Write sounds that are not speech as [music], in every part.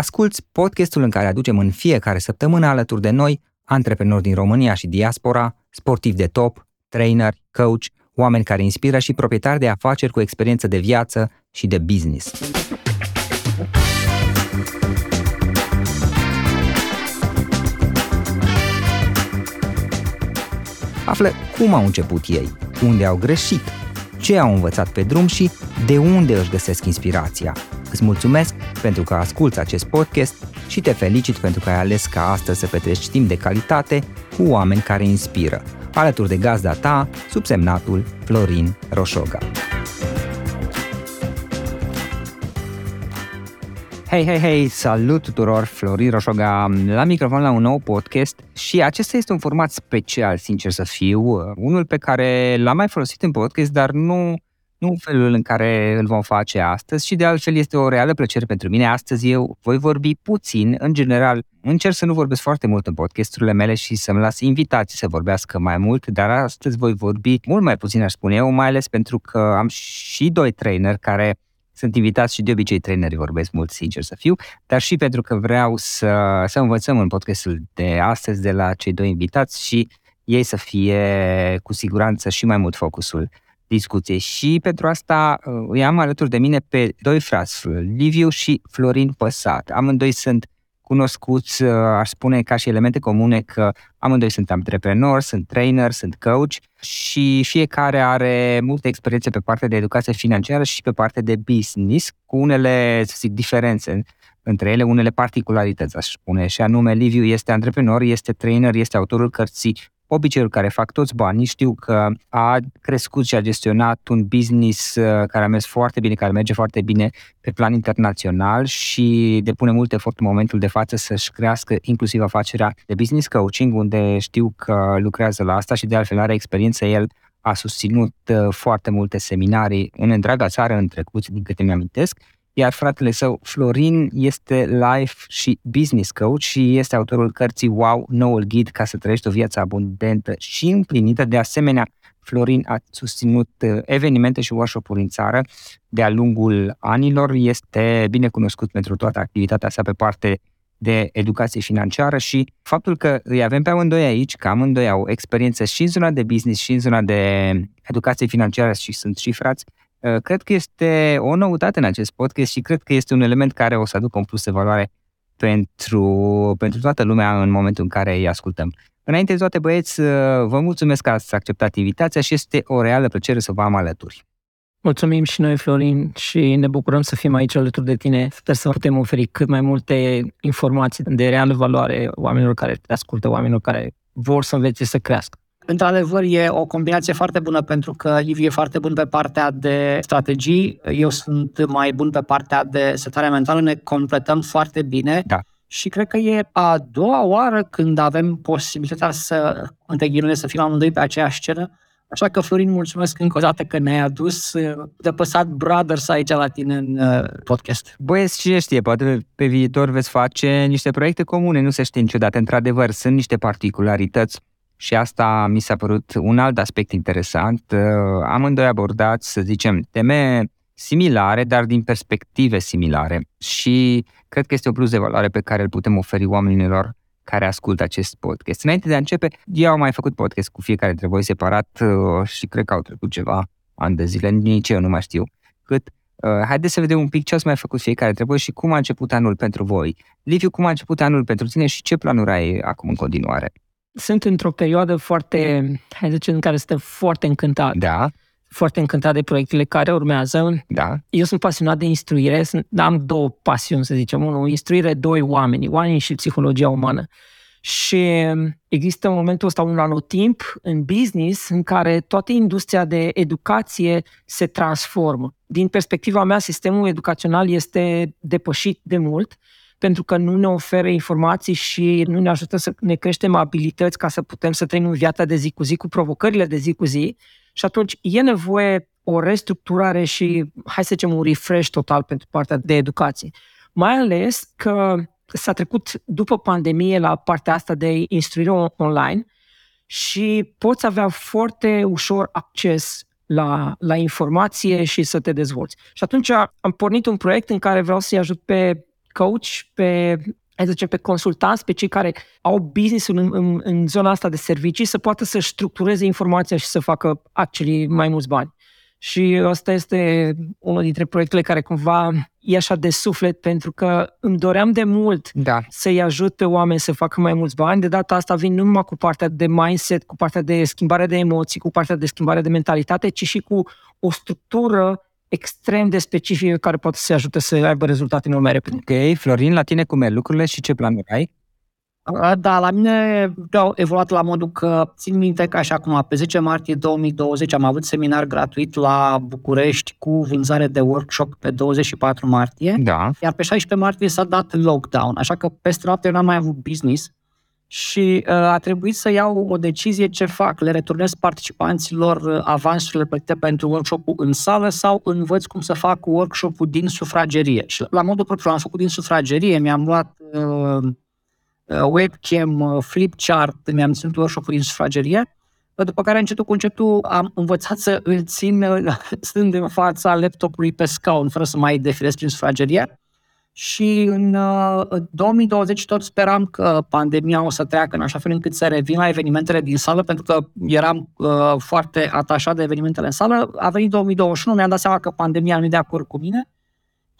Asculți podcastul în care aducem în fiecare săptămână alături de noi antreprenori din România și diaspora, sportivi de top, trainer, coach, oameni care inspiră și proprietari de afaceri cu experiență de viață și de business. Află cum au început ei, unde au greșit, ce au învățat pe drum și de unde își găsesc inspirația. Îți mulțumesc pentru că asculți acest podcast și te felicit pentru că ai ales ca astăzi să petreci timp de calitate cu oameni care inspiră, alături de gazda ta, subsemnatul Florin Roșoga. Hei, hei, hei, salut tuturor, Florin Roșoga la microfon la un nou podcast și acesta este un format special, sincer să fiu, unul pe care l-am mai folosit în podcast, dar nu, nu felul în care îl vom face astăzi și de altfel este o reală plăcere pentru mine. Astăzi eu voi vorbi puțin, în general, încerc să nu vorbesc foarte mult în podcasturile mele și să-mi las invitații să vorbească mai mult, dar astăzi voi vorbi mult mai puțin, aș spune eu, mai ales pentru că am și doi trainer care sunt invitați și de obicei trainerii vorbesc mult, sincer să fiu, dar și pentru că vreau să, să învățăm în podcastul de astăzi de la cei doi invitați și ei să fie cu siguranță și mai mult focusul discuției. Și pentru asta uh, îi am alături de mine pe doi frați, Liviu și Florin Păsat. Amândoi sunt cunoscuți, uh, aș spune, ca și elemente comune că amândoi sunt antreprenori, sunt trainer, sunt coach și fiecare are multe experiențe pe partea de educație financiară și pe partea de business, cu unele, să zic, diferențe între ele, unele particularități, aș spune, și anume Liviu este antreprenor, este trainer, este autorul cărții obiceiuri care fac toți banii, știu că a crescut și a gestionat un business uh, care a mers foarte bine, care merge foarte bine pe plan internațional și depune mult efort în momentul de față să-și crească inclusiv afacerea de business coaching, unde știu că lucrează la asta și de altfel are experiență. El a susținut uh, foarte multe seminarii în întreaga țară în trecut, din câte mi-amintesc, iar fratele său, Florin, este life și business coach și este autorul cărții Wow, noul ghid ca să trăiești o viață abundentă și împlinită. De asemenea, Florin a susținut uh, evenimente și workshop-uri în țară de-a lungul anilor. Este bine cunoscut pentru toată activitatea sa pe parte de educație financiară și faptul că îi avem pe amândoi aici, că amândoi au experiență și în zona de business și în zona de educație financiară și sunt și frați, Uh, cred că este o noutate în acest podcast și cred că este un element care o să aducă un plus de valoare pentru, pentru toată lumea în momentul în care îi ascultăm. Înainte de toate, băieți, uh, vă mulțumesc că ați acceptat invitația și este o reală plăcere să vă am alături. Mulțumim și noi, Florin, și ne bucurăm să fim aici alături de tine. Sper să putem oferi cât mai multe informații de reală valoare oamenilor care te ascultă, oamenilor care vor să învețe să crească. Într-adevăr, e o combinație foarte bună pentru că Liviu e foarte bun pe partea de strategii, eu sunt mai bun pe partea de setare mentală, ne completăm foarte bine. Da. Și cred că e a doua oară când avem posibilitatea să, între ghilimele, să fim amândoi pe aceeași scenă. Așa că, Florin, mulțumesc încă o dată că ne-ai adus de păsat Brothers aici la tine în uh, podcast. Băieți, cine știe, poate pe viitor veți face niște proiecte comune, nu se știe niciodată. Într-adevăr, sunt niște particularități și asta mi s-a părut un alt aspect interesant. Uh, amândoi abordați, să zicem, teme similare, dar din perspective similare. Și cred că este o plus de valoare pe care îl putem oferi oamenilor care ascultă acest podcast. Înainte de a începe, eu am mai făcut podcast cu fiecare dintre voi separat uh, și cred că au trecut ceva ani de zile, nici eu nu mai știu cât. Uh, haideți să vedem un pic ce ați mai făcut fiecare dintre voi și cum a început anul pentru voi. Liviu, cum a început anul pentru tine și ce planuri ai acum în continuare? Sunt într-o perioadă foarte, hai să zicem, în care suntem foarte încântat. Da. Foarte încântat de proiectele care urmează. Da. Eu sunt pasionat de instruire, sunt, am două pasiuni, să zicem. Unul, instruire, doi, oameni, oamenii și psihologia umană. Și există în momentul ăsta un anotimp în business în care toată industria de educație se transformă. Din perspectiva mea, sistemul educațional este depășit de mult pentru că nu ne oferă informații și nu ne ajută să ne creștem abilități ca să putem să trăim viața de zi cu zi cu provocările de zi cu zi și atunci e nevoie o restructurare și, hai să zicem, un refresh total pentru partea de educație. Mai ales că s-a trecut după pandemie la partea asta de instruire online și poți avea foarte ușor acces la, la informație și să te dezvolți. Și atunci am pornit un proiect în care vreau să-i ajut pe coach, pe hai să zicem, pe consultanți, pe cei care au business în, în, în zona asta de servicii, să poată să structureze informația și să facă actually mai mulți bani. Și asta este unul dintre proiectele care cumva e așa de suflet, pentru că îmi doream de mult da. să-i ajut pe oameni să facă mai mulți bani. De data asta vin nu numai cu partea de mindset, cu partea de schimbare de emoții, cu partea de schimbare de mentalitate, ci și cu o structură extrem de specifică care poate să ajute să aibă rezultate în mai repede. Ok, Florin, la tine cum merg lucrurile și ce planuri ai? Da, la mine au evoluat la modul că țin minte că așa cum pe 10 martie 2020 am avut seminar gratuit la București cu vânzare de workshop pe 24 martie, da. iar pe 16 martie s-a dat lockdown, așa că peste noapte n-am mai avut business și uh, a trebuit să iau o decizie ce fac. Le returnez participanților uh, avansurile plătite pentru workshop-ul în sală sau învăț cum să fac workshop-ul din sufragerie. Și la modul propriu am făcut din sufragerie, mi-am luat uh, uh, webcam, uh, flipchart, mi-am ținut workshop-ul din sufragerie, după care încetul cu încetul am învățat să îl țin uh, [laughs] stând în fața laptopului pe scaun, fără să mai defilez prin sufragerie și în uh, 2020 tot speram că pandemia o să treacă în așa fel încât să revin la evenimentele din sală, pentru că eram uh, foarte atașat de evenimentele în sală. A venit 2021, mi-am dat seama că pandemia nu e de acord cu mine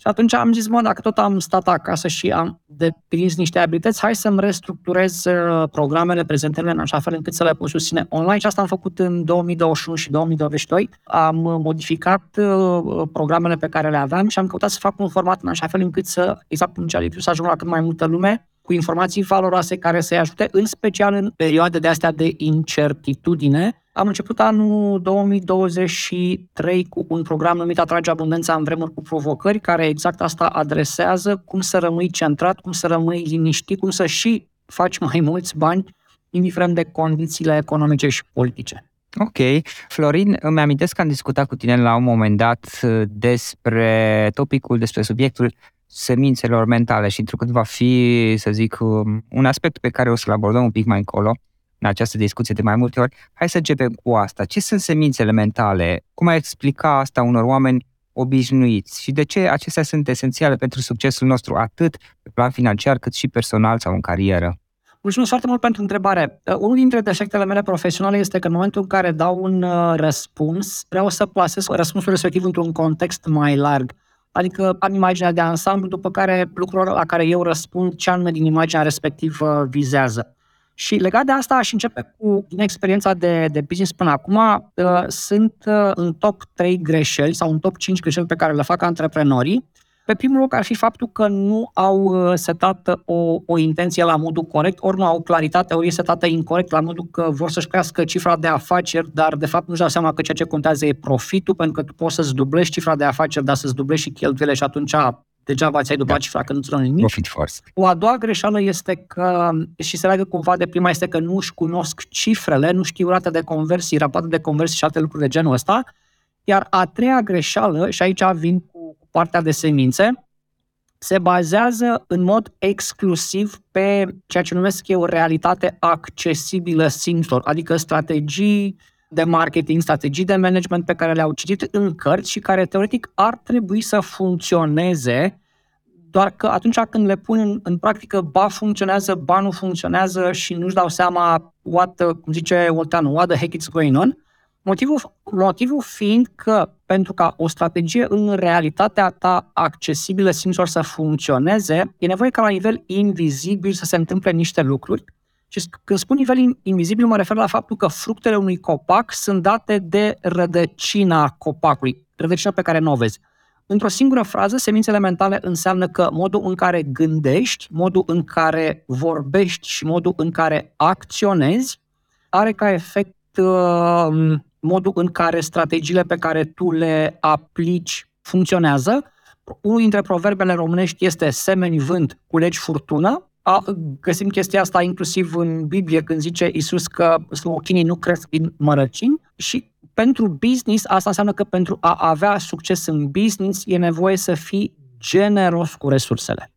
și atunci am zis, mă, dacă tot am stat acasă și am deprins niște abilități, hai să-mi restructurez uh, programele, prezentările în așa fel încât să le pot susține online și asta am făcut în 2021 și 2022. Am modificat uh, programele pe care le aveam și am căutat să fac un format în așa fel încât să, exact cum cea să ajung la cât mai multă lume, cu informații valoroase care să-i ajute, în special în perioade de astea de incertitudine, am început anul 2023 cu un program numit Atrage Abundența în vremuri cu provocări, care exact asta adresează, cum să rămâi centrat, cum să rămâi liniștit, cum să și faci mai [laughs] mulți bani, indiferent de condițiile economice și politice. Ok. Florin, îmi amintesc că am discutat cu tine la un moment dat despre topicul, despre subiectul semințelor mentale și întrucât va fi, să zic, un aspect pe care o să-l abordăm un pic mai încolo, în această discuție de mai multe ori. Hai să începem cu asta. Ce sunt semințele mentale? Cum ai explica asta unor oameni obișnuiți și de ce acestea sunt esențiale pentru succesul nostru, atât pe plan financiar cât și personal sau în carieră? Mulțumesc foarte mult pentru întrebare. Uh, unul dintre defectele mele profesionale este că în momentul în care dau un uh, răspuns, vreau să plasez răspunsul respectiv într-un context mai larg. Adică am imaginea de ansamblu, după care lucrurile la care eu răspund, ce anume din imaginea respectivă vizează. Și legat de asta aș începe cu, din experiența de, de business până acum, uh, sunt uh, în top 3 greșeli sau în top 5 greșeli pe care le fac antreprenorii. Pe primul loc ar fi faptul că nu au uh, setat o, o intenție la modul corect, ori nu au claritate, ori e setată incorrect la modul că vor să-și crească cifra de afaceri, dar de fapt nu-și dau seama că ceea ce contează e profitul, pentru că tu poți să-ți dublezi cifra de afaceri, dar să-ți dublezi și cheltuielile și atunci degeaba ți-ai dublat da. cifra că nu-ți nimic. Profit force. O a doua greșeală este că, și se leagă cumva de prima, este că nu își cunosc cifrele, nu știu rata de conversii, rapoarte de conversii și alte lucruri de genul ăsta. Iar a treia greșeală, și aici vin cu partea de semințe, se bazează în mod exclusiv pe ceea ce numesc eu realitate accesibilă simților, adică strategii de marketing, strategii de management pe care le-au citit în cărți și care teoretic ar trebui să funcționeze, doar că atunci când le pun în, în practică, ba funcționează, ba nu funcționează și nu-și dau seama what, cum zice Olteanu, what the heck is going on, Motivul, motivul fiind că pentru ca o strategie în realitatea ta accesibilă simților să funcționeze, e nevoie ca la nivel invizibil să se întâmple niște lucruri și când spun nivel invizibil, mă refer la faptul că fructele unui copac sunt date de rădăcina copacului, rădăcina pe care nu o vezi. Într-o singură frază, semințele mentale înseamnă că modul în care gândești, modul în care vorbești și modul în care acționezi are ca efect uh, modul în care strategiile pe care tu le aplici funcționează. Unul dintre proverbele românești este semeni vânt, culegi furtună a, găsim chestia asta inclusiv în Biblie când zice Isus că slochinii nu cresc din mărăcini și pentru business asta înseamnă că pentru a avea succes în business e nevoie să fii generos cu resursele.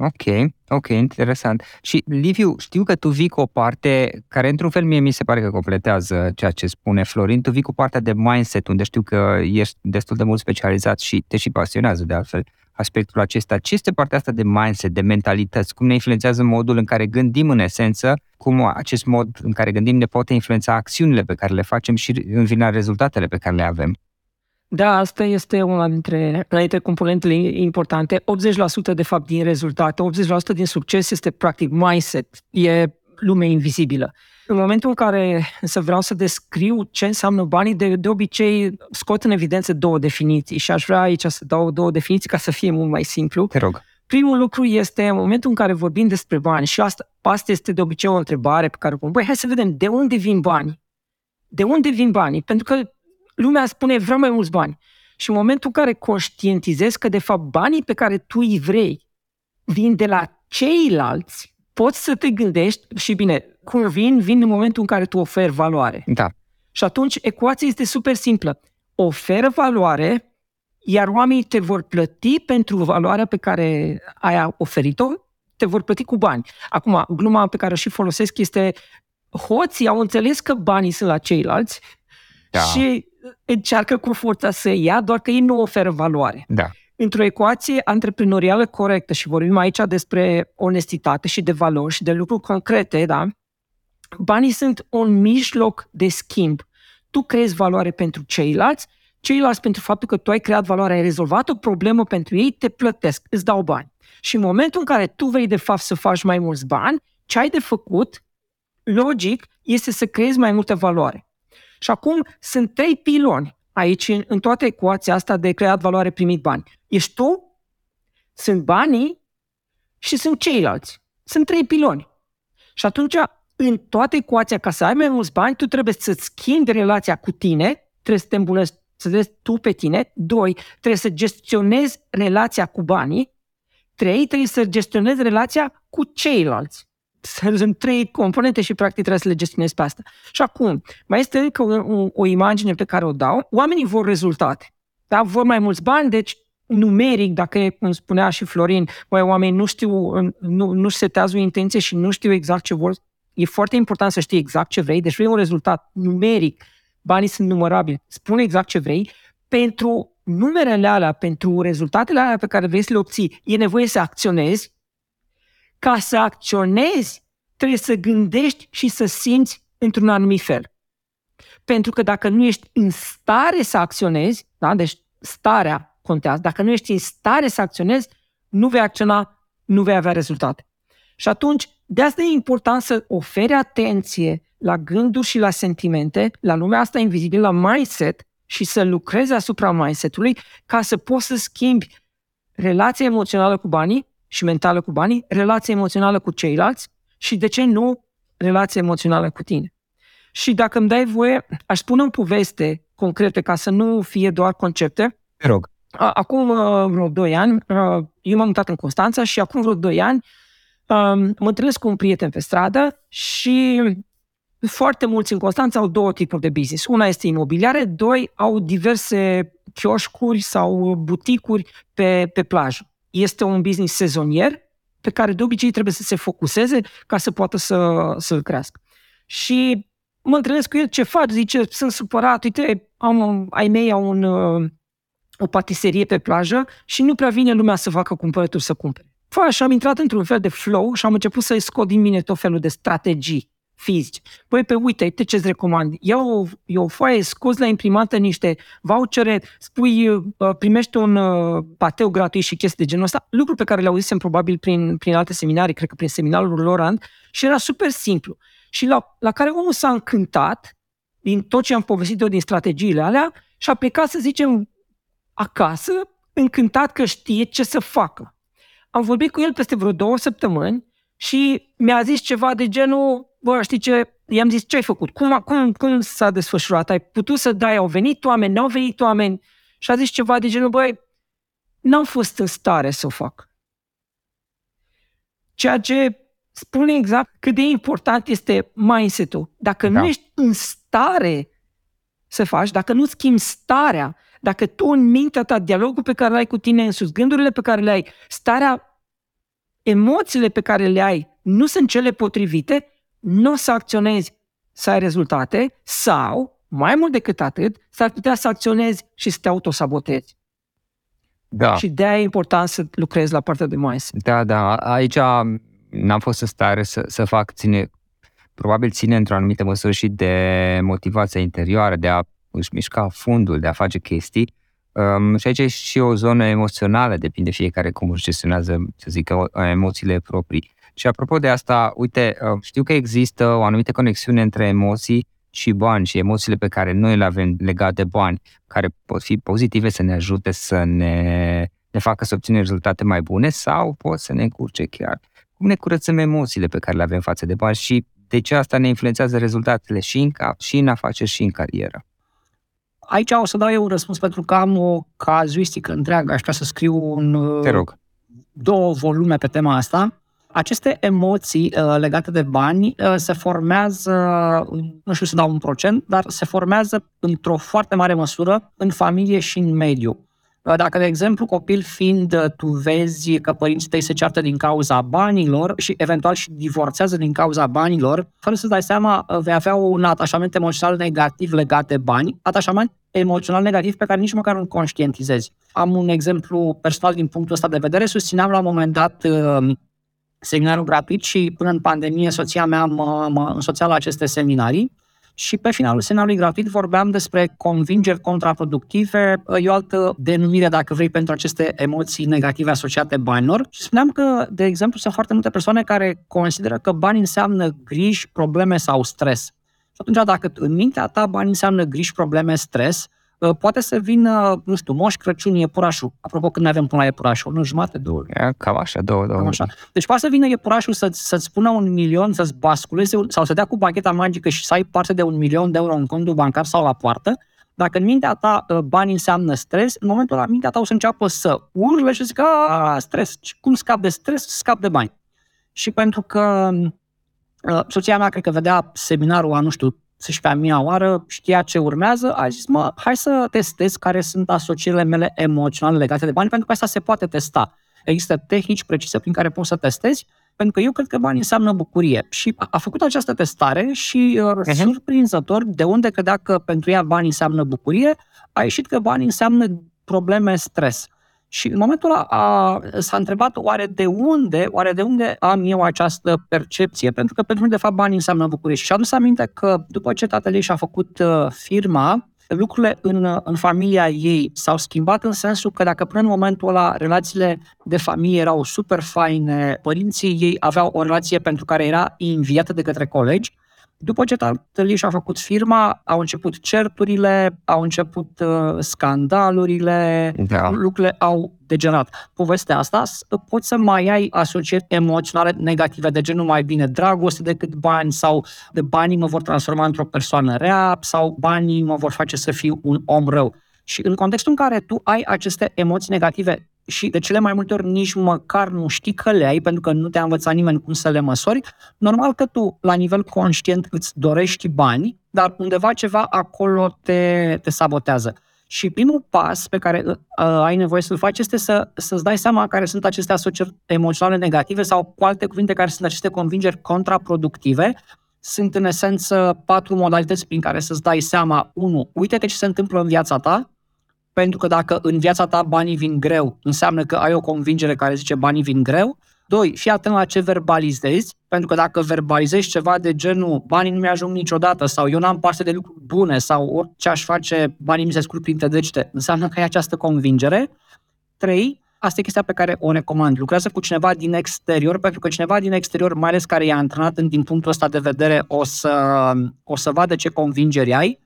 Ok, ok, interesant. Și Liviu, știu că tu vii cu o parte care într-un fel mie mi se pare că completează ceea ce spune Florin, tu vii cu partea de mindset unde știu că ești destul de mult specializat și te și pasionează de altfel aspectul acesta. Ce este partea asta de mindset, de mentalități? Cum ne influențează modul în care gândim în esență? Cum acest mod în care gândim ne poate influența acțiunile pe care le facem și în final rezultatele pe care le avem? Da, asta este una dintre, una dintre componentele importante. 80% de fapt din rezultate, 80% din succes este practic mindset. E lume invizibilă. În momentul în care să vreau să descriu ce înseamnă banii, de, de obicei scot în evidență două definiții și aș vrea aici să dau două definiții ca să fie mult mai simplu. Te rog. Primul lucru este în momentul în care vorbim despre bani și asta, asta este de obicei o întrebare pe care o pun. Băi, hai să vedem de unde vin banii. De unde vin banii? Pentru că lumea spune vreau mai mulți bani. Și în momentul în care conștientizezi că de fapt banii pe care tu îi vrei vin de la ceilalți, poți să te gândești și bine, cum vin, vin în momentul în care tu oferi valoare. Da. Și atunci ecuația este super simplă. Oferă valoare, iar oamenii te vor plăti pentru valoarea pe care ai oferit-o, te vor plăti cu bani. Acum, gluma pe care o și folosesc este hoții au înțeles că banii sunt la ceilalți da. și încearcă cu forța să ia, doar că ei nu oferă valoare. Da. Într-o ecuație antreprenorială corectă și vorbim aici despre onestitate și de valori și de lucruri concrete, da? Banii sunt un mijloc de schimb. Tu creezi valoare pentru ceilalți, ceilalți pentru faptul că tu ai creat valoare, ai rezolvat o problemă pentru ei, te plătesc, îți dau bani. Și în momentul în care tu vrei de fapt să faci mai mulți bani, ce ai de făcut, logic, este să creezi mai multă valoare. Și acum sunt trei piloni aici în, în toată ecuația asta de creat valoare, primit bani. Ești tu, sunt banii și sunt ceilalți. Sunt trei piloni. Și atunci, în toată ecuația, ca să ai mai mulți bani, tu trebuie să-ți schimbi relația cu tine, trebuie să te îmbunătățești să vezi tu pe tine. Doi, trebuie să gestionezi relația cu banii. Trei, trebuie să gestionezi relația cu ceilalți sunt trei componente și practic trebuie să le gestionezi pe asta. Și acum, mai este încă o, o, o imagine pe care o dau. Oamenii vor rezultate. Da? Vor mai mulți bani, deci numeric, dacă cum spunea și Florin, băi, oamenii nu știu, nu, nu setează o intenție și nu știu exact ce vor. E foarte important să știi exact ce vrei, deci vrei un rezultat numeric, banii sunt numărabili, spune exact ce vrei, pentru numerele alea, pentru rezultatele alea pe care vrei să le obții, e nevoie să acționezi ca să acționezi, trebuie să gândești și să simți într-un anumit fel. Pentru că dacă nu ești în stare să acționezi, da? deci starea contează, dacă nu ești în stare să acționezi, nu vei acționa, nu vei avea rezultate. Și atunci, de asta e important să oferi atenție la gânduri și la sentimente, la lumea asta invizibilă, la mindset și să lucrezi asupra mindset-ului ca să poți să schimbi relația emoțională cu banii și mentală cu banii, relație emoțională cu ceilalți și, de ce nu, relație emoțională cu tine. Și dacă îmi dai voie, aș spune o poveste concretă ca să nu fie doar concepte. Te rog. Acum uh, vreo 2 ani, uh, eu m-am mutat în Constanța și acum vreo 2 ani um, mă întâlnesc cu un prieten pe stradă și foarte mulți în Constanța au două tipuri de business. Una este imobiliare, doi au diverse chioșcuri sau buticuri pe, pe plajă este un business sezonier pe care de obicei trebuie să se focuseze ca să poată să, să-l crească. Și mă întâlnesc cu el, ce faci? Zice, sunt supărat, uite, am, ai mei au un, uh, o patiserie pe plajă și nu prea vine lumea să facă cumpărături să cumpere. Fă, și am intrat într-un fel de flow și am început să-i scot din mine tot felul de strategii fizici. Păi, pe uite, uite ce-ți recomand. Ia o, ia o foaie, scoți la imprimată niște vouchere, spui, uh, primește un uh, pateu gratuit și chestii de genul ăsta, lucruri pe care le auzisem probabil prin, prin alte seminarii, cred că prin seminarul Lorand, și era super simplu. Și la, la care omul s-a încântat din tot ce am povestit eu din strategiile alea și a plecat, să zicem, acasă, încântat că știe ce să facă. Am vorbit cu el peste vreo două săptămâni și mi-a zis ceva de genul, bă, știi ce, i-am zis, ce ai făcut? Cum, cum, cum s-a desfășurat? Ai putut să dai, au venit oameni, n-au venit oameni? Și a zis ceva de genul, băi, n-am fost în stare să o fac. Ceea ce spune exact cât de important este mindset-ul. Dacă da. nu ești în stare să faci, dacă nu schimbi starea, dacă tu în mintea ta, dialogul pe care l ai cu tine însuți, gândurile pe care le ai, starea, emoțiile pe care le ai, nu sunt cele potrivite, nu o să acționezi să ai rezultate sau, mai mult decât atât, s-ar putea să acționezi și să te autosabotezi. Da. Și de-aia e important să lucrezi la partea de mindset. Da, da. Aici n-am fost în stare să, să fac ține, probabil ține într-o anumită măsură și de motivația interioară, de a își mișca fundul, de a face chestii. Um, și aici e și o zonă emoțională, depinde fiecare cum își gestionează, să zic, emoțiile proprii. Și apropo de asta, uite, uh, știu că există o anumită conexiune între emoții și bani și emoțiile pe care noi le avem legate de bani, care pot fi pozitive să ne ajute să ne, ne facă să obținem rezultate mai bune sau pot să ne încurce chiar. Cum ne curățăm emoțiile pe care le avem față de bani și de ce asta ne influențează rezultatele și în cap, și în afaceri, și în carieră? Aici o să dau eu un răspuns pentru că am o cazuistică întreagă. Aș vrea să scriu un, Te rog. două volume pe tema asta. Aceste emoții uh, legate de bani uh, se formează, nu știu să dau un procent, dar se formează într-o foarte mare măsură în familie și în mediu. Uh, dacă, de exemplu, copil fiind, uh, tu vezi că părinții tăi se ceartă din cauza banilor și eventual și divorțează din cauza banilor, fără să dai seama, uh, vei avea un atașament emoțional negativ legat de bani, atașament emoțional negativ pe care nici măcar nu conștientizezi. Am un exemplu personal din punctul ăsta de vedere. Susțineam la un moment dat seminarul gratuit și până în pandemie soția mea mă, mă însoțea la aceste seminarii și pe finalul seminarului gratuit vorbeam despre convingeri contraproductive, e o altă denumire, dacă vrei, pentru aceste emoții negative asociate banilor. Și spuneam că, de exemplu, sunt foarte multe persoane care consideră că bani înseamnă griji, probleme sau stres. Și atunci, dacă în mintea ta bani înseamnă griji, probleme, stres, Uh, poate să vină, nu știu, Moș Crăciun, iepurașul. Apropo, când ne avem până la iepurașul? Nu jumate, două. Cam așa, două, două. Cam așa. Deci poate să vină iepurașul să, să-ți spună un milion, să-ți basculeze sau să dea cu bacheta magică și să ai parte de un milion de euro în contul bancar sau la poartă, dacă în mintea ta uh, bani înseamnă stres, în momentul ăla mintea ta o să înceapă să urle și să zică, a, stres, cum scap de stres, scap de bani. Și pentru că uh, soția mea cred că vedea seminarul a, nu știu, să-și pe a mia oară, știa ce urmează, a zis, mă, hai să testez care sunt asocierile mele emoționale legate de bani, pentru că asta se poate testa. Există tehnici precise prin care poți să testezi, pentru că eu cred că banii înseamnă bucurie. Și a făcut această testare și, uh, uh-huh. surprinzător, de unde credea că pentru ea banii înseamnă bucurie, a ieșit că banii înseamnă probleme, stres. Și în momentul ăla a, s-a întrebat oare de unde, oare de unde am eu această percepție, pentru că pentru mine de fapt banii înseamnă bucurie. Și a adus aminte că după ce tatăl ei și-a făcut uh, firma, lucrurile în, în familia ei s-au schimbat în sensul că dacă până în momentul ăla relațiile de familie erau super faine, părinții ei aveau o relație pentru care era inviată de către colegi, după ce tatăl și-a făcut firma, au început certurile, au început uh, scandalurile, da. lucrurile au degenerat. Povestea asta poți să mai ai asocieri emoționale negative, de genul mai bine dragoste decât bani sau de banii mă vor transforma într-o persoană rea sau banii mă vor face să fiu un om rău. Și în contextul în care tu ai aceste emoții negative și de cele mai multe ori nici măcar nu știi că le ai pentru că nu te-a învățat nimeni cum să le măsori, normal că tu, la nivel conștient, îți dorești bani, dar undeva ceva acolo te, te sabotează. Și primul pas pe care uh, ai nevoie să-l faci este să, să-ți dai seama care sunt aceste asocieri emoționale negative sau, cu alte cuvinte, care sunt aceste convingeri contraproductive. Sunt, în esență, patru modalități prin care să-ți dai seama, unu, uite-te ce se întâmplă în viața ta, pentru că dacă în viața ta banii vin greu, înseamnă că ai o convingere care zice banii vin greu. Doi, fii atent la ce verbalizezi, pentru că dacă verbalizezi ceva de genul banii nu mi-ajung niciodată sau eu n-am parte de lucruri bune sau orice aș face, banii mi se scurg printre degete, înseamnă că ai această convingere. Trei, Asta e chestia pe care o recomand. Lucrează cu cineva din exterior, pentru că cineva din exterior, mai ales care i-a antrenat în, din punctul ăsta de vedere, o să, o să vadă ce convingeri ai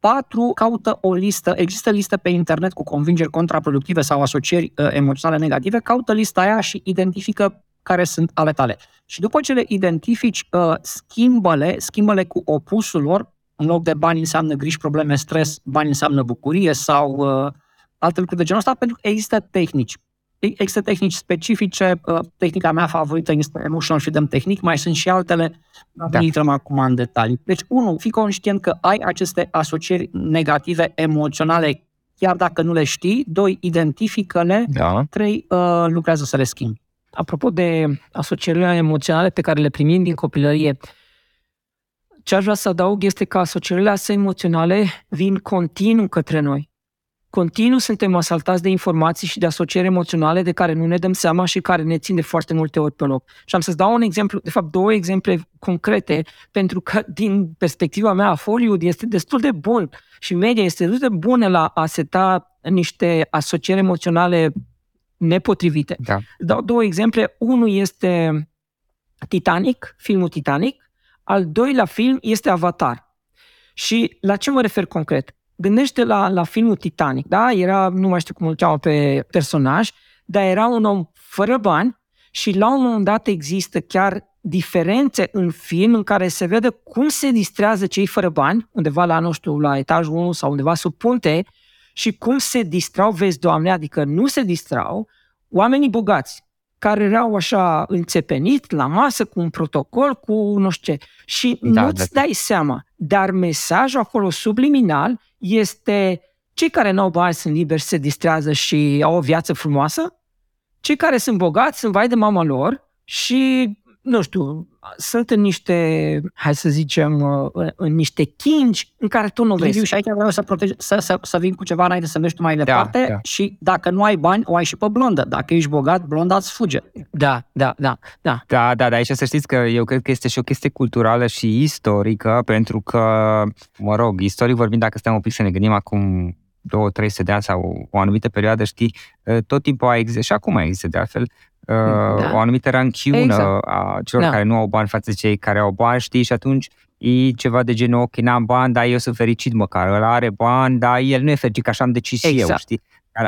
4. Caută o listă, există listă pe internet cu convingeri contraproductive sau asocieri uh, emoționale negative, caută lista aia și identifică care sunt ale tale. Și după ce le identifici, uh, schimbă-le, schimbă-le cu opusul lor, în loc de bani înseamnă griji, probleme, stres, bani înseamnă bucurie sau uh, alte lucruri de genul ăsta, pentru că există tehnici. Există tehnici specifice, uh, tehnica mea favorită este Emotional Freedom Technique, mai sunt și altele, da. nu intrăm acum în detalii. Deci, unu, fii conștient că ai aceste asocieri negative emoționale, chiar dacă nu le știi. Doi, identifică-le. Da. Trei, uh, lucrează să le schimbi. Apropo de asocierile emoționale pe care le primim din copilărie, ce aș vrea să adaug este că asocierile astea emoționale vin continuu către noi. Continuu suntem asaltați de informații și de asocieri emoționale de care nu ne dăm seama și care ne țin de foarte multe ori pe loc. Și am să-ți dau un exemplu, de fapt două exemple concrete, pentru că din perspectiva mea Hollywood este destul de bun și media este destul de bună la a seta niște asocieri emoționale nepotrivite. Da. Dau două exemple. Unul este Titanic, filmul Titanic. Al doilea film este Avatar. Și la ce mă refer concret? Gândește la, la filmul Titanic, da? Era, nu mai știu cum îl cheamă pe personaj, dar era un om fără bani și la un moment dat există chiar diferențe în film în care se vede cum se distrează cei fără bani, undeva la, nu știu, la etajul 1 sau undeva sub punte, și cum se distrau, vezi, Doamne, adică nu se distrau oamenii bogați, care erau așa înțepenit la masă cu un protocol, cu nu știu ce. Și da, nu-ți da. dai seama. Dar mesajul acolo subliminal este cei care nu au bani sunt liberi, se distrează și au o viață frumoasă, cei care sunt bogați sunt vai de mama lor și nu știu, sunt în niște, hai să zicem, uh, în niște chingi în care tu nu vezi. Și aici vreau să, protege, să, să, să vin cu ceva înainte să mergi tu mai da, departe da, da. și dacă nu ai bani, o ai și pe blondă. Dacă ești bogat, blonda îți fuge. Da, da, da, da. Da, da, da, aici să știți că eu cred că este și o chestie culturală și istorică, pentru că, mă rog, istoric vorbind, dacă stăm un pic să ne gândim acum două, trei de ani sau o anumită perioadă, știi, uh, tot timpul a existat, și acum există de altfel, da. o anumită ranchiună exact. a celor da. care nu au bani față de cei care au bani, știi, și atunci e ceva de genul, ok, n-am bani, dar eu sunt fericit măcar, ăla are bani, dar el nu e fericit, că așa am decis exact. eu, știi?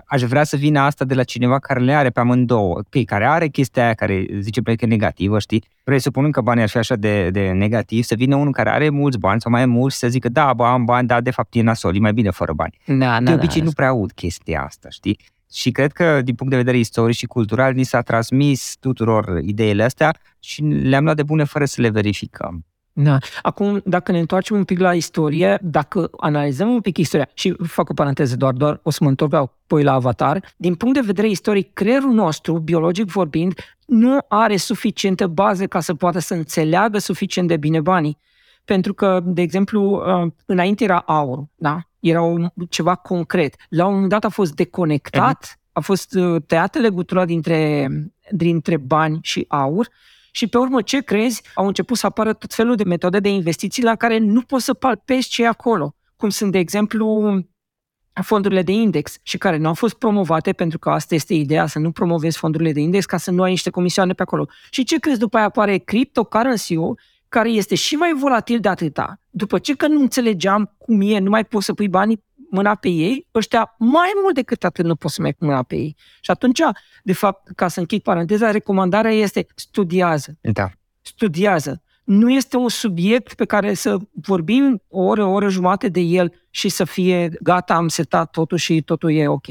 Aș vrea să vină asta de la cineva care le are pe amândouă, ok, care are chestia aia care zice că e negativă, știi? Vrei să că banii ar fi așa de, de negativ, să vină unul care are mulți bani sau mai mulți să zică, da, bă, am bani, dar de fapt e nasol, e mai bine fără bani. Da, de da, obicei da, nu prea aud chestia asta, știi? Și cred că, din punct de vedere istoric și cultural, ni s-a transmis tuturor ideile astea și le-am luat de bune fără să le verificăm. Da. Acum, dacă ne întoarcem un pic la istorie, dacă analizăm un pic istoria, și fac o paranteză doar, doar o să mă întorc apoi la Avatar, din punct de vedere istoric, creierul nostru, biologic vorbind, nu are suficientă bază ca să poată să înțeleagă suficient de bine banii. Pentru că, de exemplu, uh, înainte era aur, da? Era un, ceva concret. La un moment dat a fost deconectat, uh-huh. a fost uh, tăiată legătura dintre, dintre bani și aur și pe urmă ce crezi? Au început să apară tot felul de metode de investiții la care nu poți să palpezi ce e acolo. Cum sunt, de exemplu, fondurile de index și care nu au fost promovate pentru că asta este ideea, să nu promovezi fondurile de index ca să nu ai niște comisioane pe acolo. Și ce crezi după aia apare cryptocurrency-ul care este și mai volatil de atâta, după ce că nu înțelegeam cum e, nu mai poți să pui banii mâna pe ei, ăștia mai mult decât atât nu poți să mai pui mâna pe ei. Și atunci, de fapt, ca să închid paranteza, recomandarea este studiază. Da. Studiază. Nu este un subiect pe care să vorbim o oră, o oră jumate de el și să fie gata, am setat totul și totul e ok.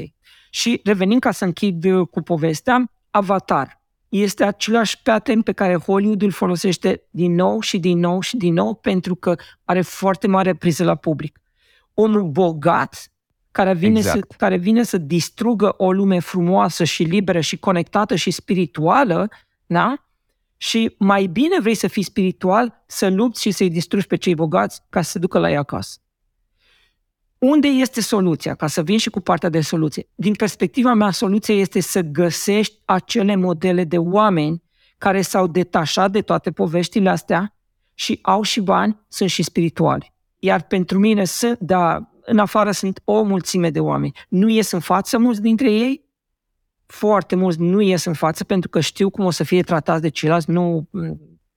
Și revenind ca să închid cu povestea, Avatar este același pattern pe care Hollywood îl folosește din nou și din nou și din nou pentru că are foarte mare priză la public. Omul bogat care vine, exact. să, care vine să distrugă o lume frumoasă și liberă și conectată și spirituală, da? Și mai bine vrei să fii spiritual, să lupți și să-i distrugi pe cei bogați ca să se ducă la ei acasă. Unde este soluția? Ca să vin și cu partea de soluție. Din perspectiva mea, soluția este să găsești acele modele de oameni care s-au detașat de toate poveștile astea și au și bani, sunt și spirituali. Iar pentru mine, să, da, în afară sunt o mulțime de oameni. Nu ies în față mulți dintre ei, foarte mulți nu ies în față pentru că știu cum o să fie tratați de ceilalți, nu...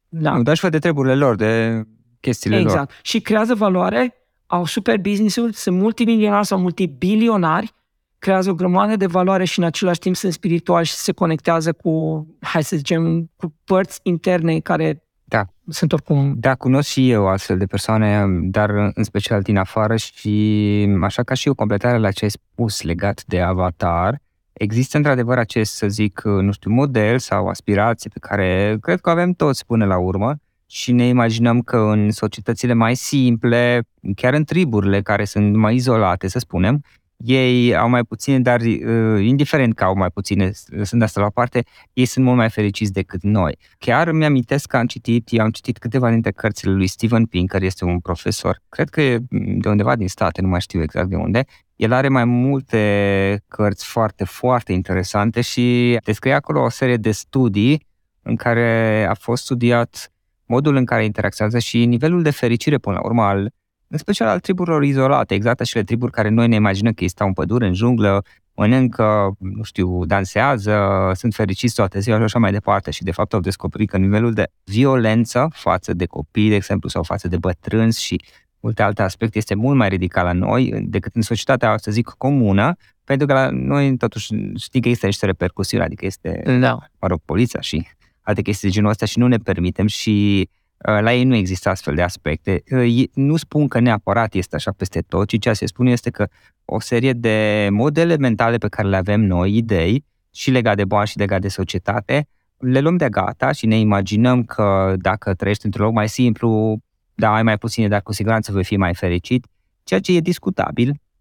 Da. Nu, dar și de treburile lor, de chestiile exact. lor. Exact. Și creează valoare au super business-uri, sunt multimilionari sau multibilionari, creează o grămadă de valoare și în același timp sunt spirituali și se conectează cu, hai să zicem, cu părți interne care da. sunt oricum... Da, cunosc și eu astfel de persoane, dar în special din afară și așa ca și o completare la ce ai spus legat de avatar, există într-adevăr acest, să zic, nu știu, model sau aspirație pe care cred că avem toți până la urmă, și ne imaginăm că în societățile mai simple, chiar în triburile care sunt mai izolate, să spunem, ei au mai puține, dar uh, indiferent că au mai puține, sunt asta la parte, ei sunt mult mai fericiți decât noi. Chiar mi-amintesc că am citit, eu am citit câteva dintre cărțile lui Steven Pinker, este un profesor, cred că e de undeva din state, nu mai știu exact de unde, el are mai multe cărți foarte, foarte interesante și descrie acolo o serie de studii în care a fost studiat modul în care interacționează și nivelul de fericire, până la urmă, al, în special al triburilor izolate, exact acele triburi care noi ne imaginăm că ei stau în pădure, în junglă, mănâncă, nu știu, dansează, sunt fericiți toată ziua și așa mai departe și de fapt au descoperit că nivelul de violență față de copii, de exemplu, sau față de bătrâni și multe alte aspecte este mult mai ridicat la noi decât în societatea, să zic, comună, pentru că la noi totuși știi că există niște repercusiuni, adică este, da. mă rog, poliția și alte chestii de genul ăsta și nu ne permitem și uh, la ei nu există astfel de aspecte. Uh, nu spun că neapărat este așa peste tot, ci ceea ce spun este că o serie de modele mentale pe care le avem noi, idei, și legate de bani și legate de societate, le luăm de gata și ne imaginăm că dacă trăiești într-un loc mai simplu, da, ai mai puține, dar cu siguranță vei fi mai fericit, ceea ce e discutabil,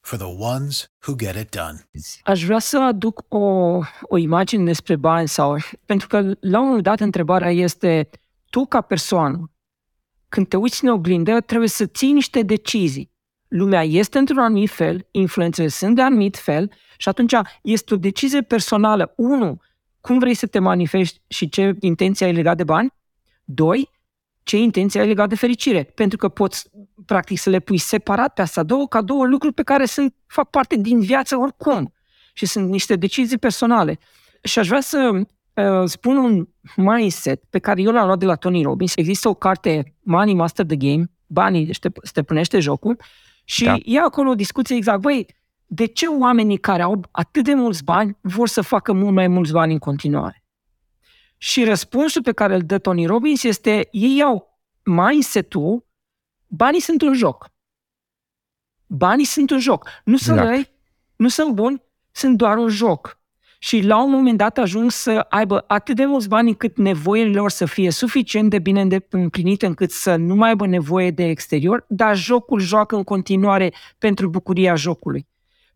for the ones who get it done. Aș vrea să aduc o, o imagine despre bani sau... Pentru că la un moment dat întrebarea este tu ca persoană, când te uiți în oglindă, trebuie să ții niște decizii. Lumea este într-un anumit fel, influențele sunt de anumit fel și atunci este o decizie personală. Unu, cum vrei să te manifesti și ce intenție ai legat de bani. Doi, ce intenție ai legat de fericire. Pentru că poți, practic, să le pui separat pe asta două, ca două lucruri pe care sunt, fac parte din viață oricum. Și sunt niște decizii personale. Și aș vrea să uh, spun un mindset pe care eu l-am luat de la Tony Robbins. Există o carte, Money Master the Game, banii stăpânește jocul, și da. e acolo o discuție exact, băi, de ce oamenii care au atât de mulți bani vor să facă mult mai mulți bani în continuare? Și răspunsul pe care îl dă Tony Robbins este, ei au mindset-ul, banii sunt un joc. Banii sunt un joc. Nu sunt exact. răi, nu sunt buni, sunt doar un joc. Și la un moment dat ajung să aibă atât de mulți bani încât nevoile lor să fie suficient de bine împlinite încât să nu mai aibă nevoie de exterior, dar jocul joacă în continuare pentru bucuria jocului.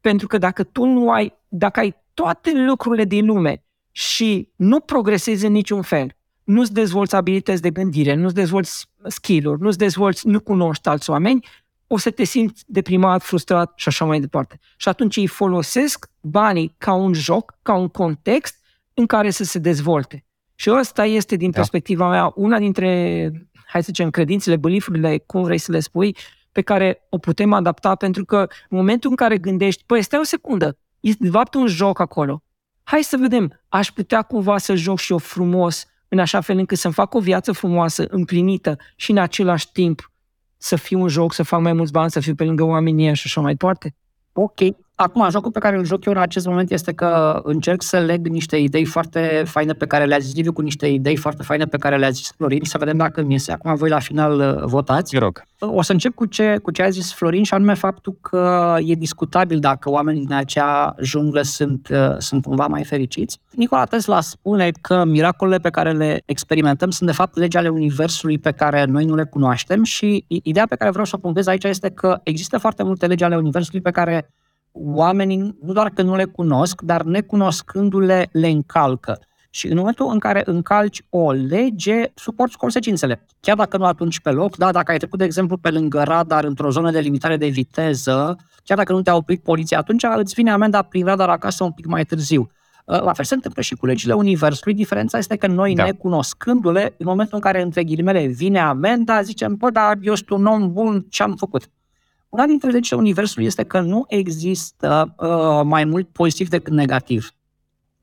Pentru că dacă tu nu ai, dacă ai toate lucrurile din lume și nu progresezi în niciun fel, nu-ți dezvolți abilități de gândire, nu-ți dezvolți skill-uri, nu-ți dezvolți, nu cunoști alți oameni, o să te simți deprimat, frustrat și așa mai departe. Și atunci îi folosesc banii ca un joc, ca un context în care să se dezvolte. Și ăsta este, din da. perspectiva mea, una dintre, hai să zicem, credințele, belief cum vrei să le spui, pe care o putem adapta, pentru că în momentul în care gândești, păi stai o secundă, este de fapt un joc acolo. Hai să vedem, aș putea cumva să joc și eu frumos, în așa fel încât să-mi fac o viață frumoasă, împlinită și în același timp să fiu un joc, să fac mai mulți bani, să fiu pe lângă oamenii și așa mai departe. Ok, Acum, jocul pe care îl joc eu în acest moment este că încerc să leg niște idei foarte faine pe care le-a zis Liviu cu niște idei foarte faine pe care le-a zis Florin și să vedem dacă mi iese. Acum voi la final uh, votați. Eu rog. O să încep cu ce, cu ce a zis Florin și anume faptul că e discutabil dacă oamenii din acea junglă sunt, uh, sunt cumva mai fericiți. Nicola Tesla spune că miracolele pe care le experimentăm sunt de fapt legi ale universului pe care noi nu le cunoaștem și ideea pe care vreau să o punctez aici este că există foarte multe legi ale universului pe care oamenii nu doar că nu le cunosc, dar necunoscându-le le încalcă. Și în momentul în care încalci o lege, suporți consecințele. Chiar dacă nu atunci pe loc, da, dacă ai trecut, de exemplu, pe lângă radar într-o zonă de limitare de viteză, chiar dacă nu te-a oprit poliția, atunci îți vine amenda prin radar acasă un pic mai târziu. Uh, la fel se întâmplă și cu legile Universului. Diferența este că noi, da. necunoscându-le, în momentul în care, între ghilimele, vine amenda, zicem, bă, dar eu sunt un om bun, ce am făcut? Una dintre legile Universului este că nu există uh, mai mult pozitiv decât negativ.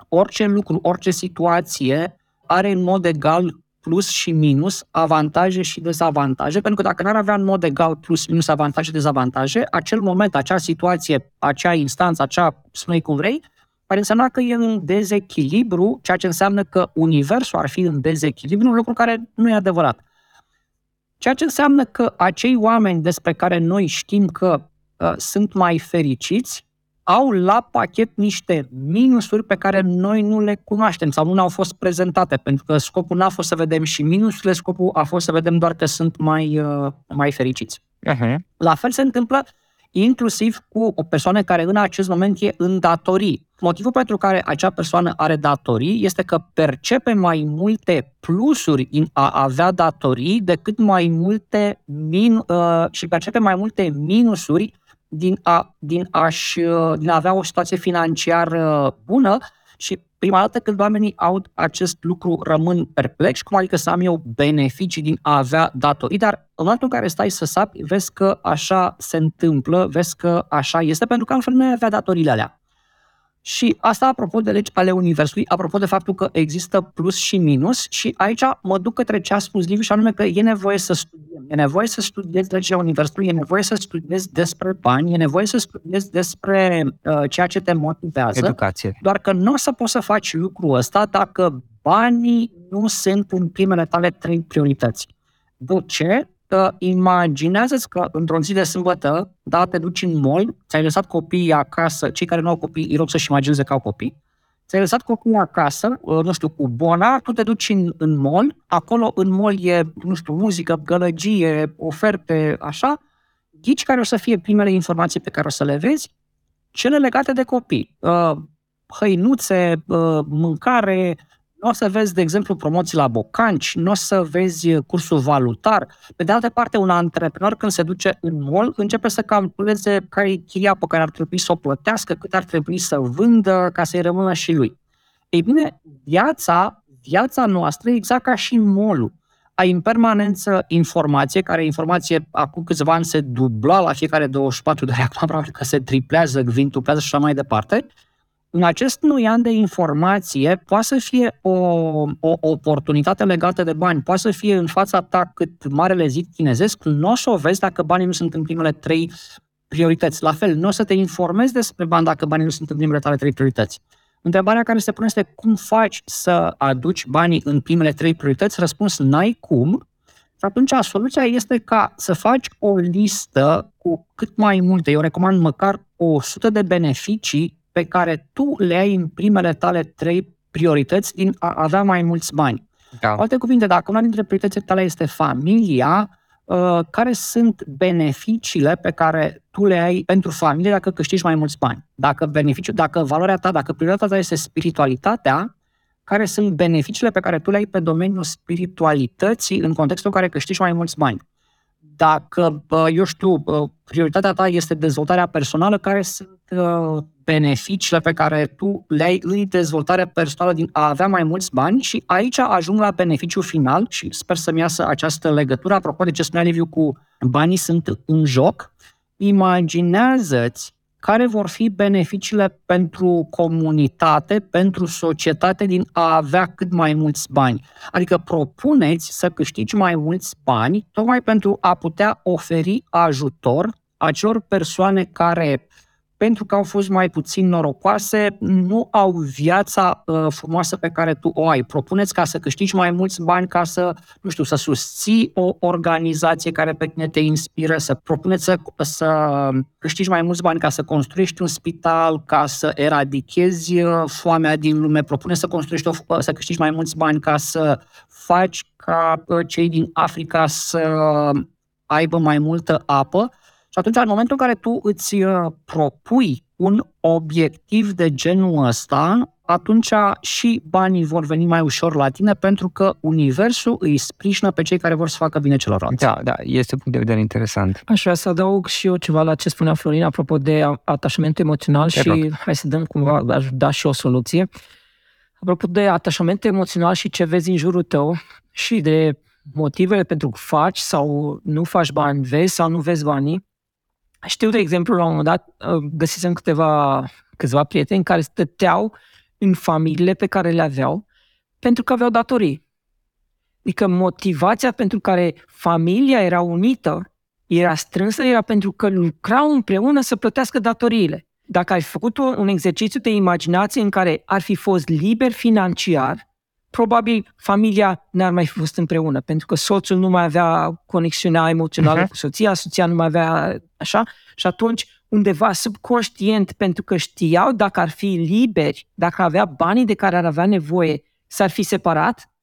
Orice lucru, orice situație are în mod egal plus și minus, avantaje și dezavantaje, pentru că dacă n-ar avea în mod egal plus, minus, avantaje, dezavantaje, acel moment, acea situație, acea instanță, acea, spune cum vrei, ar însemna că e în dezechilibru, ceea ce înseamnă că universul ar fi în dezechilibru, un lucru care nu e adevărat. Ceea ce înseamnă că acei oameni despre care noi știm că uh, sunt mai fericiți, au la pachet niște minusuri pe care noi nu le cunoaștem sau nu ne-au fost prezentate, pentru că scopul n-a fost să vedem și minusurile, scopul a fost să vedem doar că sunt mai, uh, mai fericiți. Uh-huh. La fel se întâmplă inclusiv cu o persoană care în acest moment e în datorii. Motivul pentru care acea persoană are datorii este că percepe mai multe plusuri în a avea datorii decât mai multe min, uh, și percepe mai multe minusuri din a, din, aș, uh, din a avea o situație financiară bună și prima dată când oamenii aud acest lucru rămân perplexi, cum adică să am eu beneficii din a avea datorii, dar în momentul în care stai să sapi, vezi că așa se întâmplă, vezi că așa este, pentru că altfel nu ai avea datoriile alea. Și asta apropo de legi ale Universului, apropo de faptul că există plus și minus și aici mă duc către ce a spus Liviu și anume că e nevoie să studiem. E nevoie să studiezi legea Universului, e nevoie să studiezi despre bani, e nevoie să studiezi despre uh, ceea ce te motivează. Educație. Doar că nu o să poți să faci lucrul ăsta dacă banii nu sunt în primele tale trei priorități. De ce? Că imaginează-ți că într-o zi de sâmbătă, da, te duci în mall, ți-ai lăsat copiii acasă, cei care nu au copii, îi rog să-și imagineze că au copii, ți-ai lăsat copiii acasă, uh, nu știu, cu bona, tu te duci în, în mall, acolo în mall e, nu știu, muzică, gălăgie, oferte, așa, ghici care o să fie primele informații pe care o să le vezi, cele legate de copii. Uh, hăinuțe, uh, mâncare, nu o să vezi, de exemplu, promoții la bocanci, nu o să vezi cursul valutar. Pe de altă parte, un antreprenor când se duce în mall începe să calculeze care e chiria pe care ar trebui să o plătească, cât ar trebui să vândă ca să-i rămână și lui. Ei bine, viața, viața noastră e exact ca și în mall ai în permanență informație, care informație acum câțiva ani se dubla la fiecare 24 de ore, acum probabil că se triplează, vintuplează și așa mai departe, în acest nuian de informație poate să fie o, o oportunitate legată de bani, poate să fie în fața ta cât marele zid chinezesc, nu o să o vezi dacă banii nu sunt în primele trei priorități. La fel, nu o să te informezi despre bani dacă banii nu sunt în primele tale trei priorități. Întrebarea care se pune este cum faci să aduci banii în primele trei priorități? Răspuns, n-ai cum. Și atunci soluția este ca să faci o listă cu cât mai multe, eu recomand măcar 100 de beneficii pe care tu le ai în primele tale trei priorități din a avea mai mulți bani. Da. Cu alte cuvinte, dacă una dintre prioritățile tale este familia, uh, care sunt beneficiile pe care tu le ai pentru familie dacă câștigi mai mulți bani? Dacă, beneficiu, dacă valoarea ta, dacă prioritatea ta este spiritualitatea, care sunt beneficiile pe care tu le ai pe domeniul spiritualității în contextul în care câștigi mai mulți bani? Dacă, eu știu, prioritatea ta este dezvoltarea personală, care sunt uh, beneficiile pe care tu le ai în dezvoltarea personală din a avea mai mulți bani și aici ajung la beneficiul final și sper să-mi iasă această legătură. Apropo de ce spunea Liviu cu banii sunt în joc, imaginează-ți care vor fi beneficiile pentru comunitate, pentru societate din a avea cât mai mulți bani. Adică propuneți să câștigi mai mulți bani tocmai pentru a putea oferi ajutor acelor persoane care pentru că au fost mai puțin norocoase, nu au viața uh, frumoasă pe care tu o ai. Propuneți ca să câștigi mai mulți bani, ca să, nu știu, să susții o organizație care pe tine te inspiră, să propuneți să, să câștigi mai mulți bani ca să construiești un spital, ca să eradichezi uh, foamea din lume, propune să construiești o, uh, să câștigi mai mulți bani ca să faci ca uh, cei din Africa să aibă mai multă apă și atunci, în momentul în care tu îți uh, propui un obiectiv de genul ăsta, atunci și banii vor veni mai ușor la tine pentru că universul îi sprijină pe cei care vor să facă bine celorlalți. Da, da, este un punct de vedere interesant. Aș vrea să adaug și eu ceva la ce spunea Florin apropo de atașament emoțional Te și rog. hai să dăm cumva, aș da și o soluție. Apropo de atașament emoțional și ce vezi în jurul tău și de motivele pentru că faci sau nu faci bani, vezi sau nu vezi banii, știu, de exemplu, la un moment dat uh, găsisem câteva, câțiva prieteni care stăteau în familiile pe care le aveau pentru că aveau datorii. Adică motivația pentru care familia era unită, era strânsă, era pentru că lucrau împreună să plătească datoriile. dacă ai făcut un, un exercițiu de imaginație în care ar fi fost liber financiar, probabil familia n-ar mai fi fost împreună, pentru că soțul nu mai avea conexiunea emoțională uh-huh. cu soția, soția nu mai avea așa, și atunci undeva subconștient, pentru că știau dacă ar fi liberi, dacă avea banii de care ar avea nevoie, s-ar fi separat,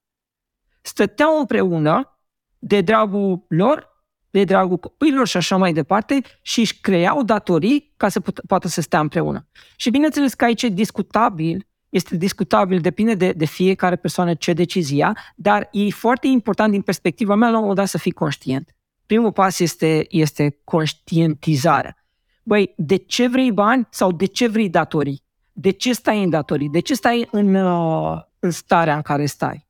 stăteau împreună de dragul lor, de dragul copiilor și așa mai departe și își creau datorii ca să put- poată să stea împreună. Și bineînțeles că aici e discutabil, este discutabil, depinde de, de fiecare persoană ce decizia, dar e foarte important din perspectiva mea la un moment dat să fii conștient. Primul pas este, este conștientizarea. Băi, de ce vrei bani sau de ce vrei datorii? De ce stai în datorii? De ce stai în, uh, în starea în care stai?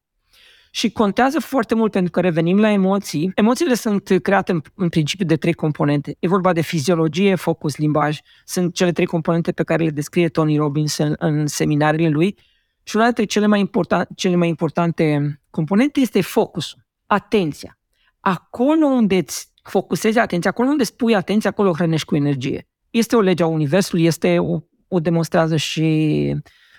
Și contează foarte mult pentru că revenim la emoții. Emoțiile sunt create în, în principiu de trei componente. E vorba de fiziologie, focus, limbaj. Sunt cele trei componente pe care le descrie Tony Robbins în, în seminariile lui. Și una dintre cele mai, important, cele mai importante componente este focusul, atenția. Acolo unde îți focusezi atenția, acolo unde spui atenția, acolo hrănești cu energie. Este o lege a Universului, este o, o demonstrează și,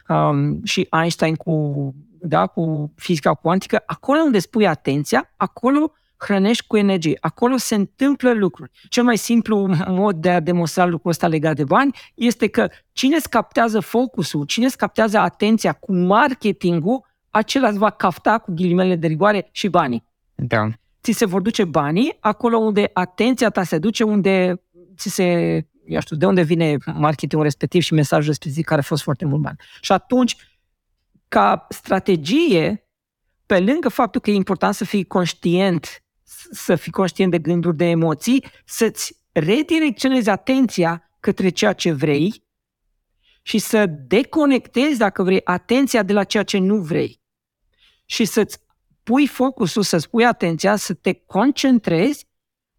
um, și Einstein cu da, cu fizica cuantică, acolo unde spui atenția, acolo hrănești cu energie. Acolo se întâmplă lucruri. Cel mai simplu mod de a demonstra lucrul ăsta legat de bani este că cine îți captează focusul, cine îți captează atenția cu marketingul, acela îți va capta cu ghilimele de rigoare și banii. Da. Ți se vor duce banii acolo unde atenția ta se duce, unde ți se eu știu, de unde vine marketingul respectiv și mesajul respectiv care a fost foarte mult bani. Și atunci ca strategie, pe lângă faptul că e important să fii conștient, să fii conștient de gânduri, de emoții, să-ți redirecționezi atenția către ceea ce vrei și să deconectezi, dacă vrei, atenția de la ceea ce nu vrei. Și să-ți pui focusul, să-ți pui atenția, să te concentrezi,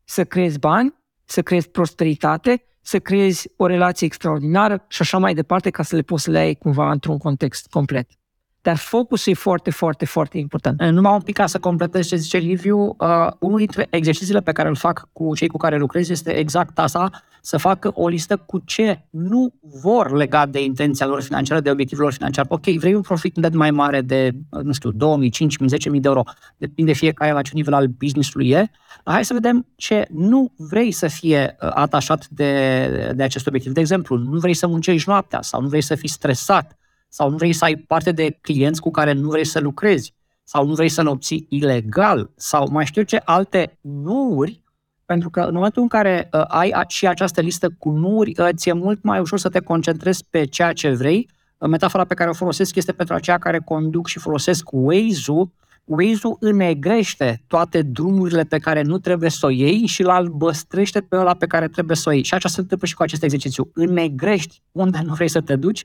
să creezi bani, să creezi prosperitate, să creezi o relație extraordinară și așa mai departe, ca să le poți să le ai cumva într-un context complet. Dar focusul e foarte, foarte, foarte important. Numai un pic ca să completez ce zice Liviu, uh, unul dintre exercițiile pe care îl fac cu cei cu care lucrez este exact asta, să facă o listă cu ce nu vor legat de intenția lor financiară, de obiectivul lor financiar. Ok, vrei un profit net mai mare de, nu știu, 2000, 5000, 10.000 de euro, depinde fiecare la ce nivel al business-ului e, hai să vedem ce nu vrei să fie uh, atașat de, de acest obiectiv. De exemplu, nu vrei să muncești noaptea sau nu vrei să fii stresat, sau nu vrei să ai parte de clienți cu care nu vrei să lucrezi, sau nu vrei să-l obții ilegal, sau mai știu ce alte nuuri, pentru că în momentul în care uh, ai și această listă cu nuuri, uh, ți-e mult mai ușor să te concentrezi pe ceea ce vrei. Uh, metafora pe care o folosesc este pentru aceia care conduc și folosesc Waze-ul. Waze-ul înegrește toate drumurile pe care nu trebuie să o iei și îl albăstrește pe ăla pe care trebuie să o iei. Și așa se întâmplă și cu acest exercițiu. Înegrești unde nu vrei să te duci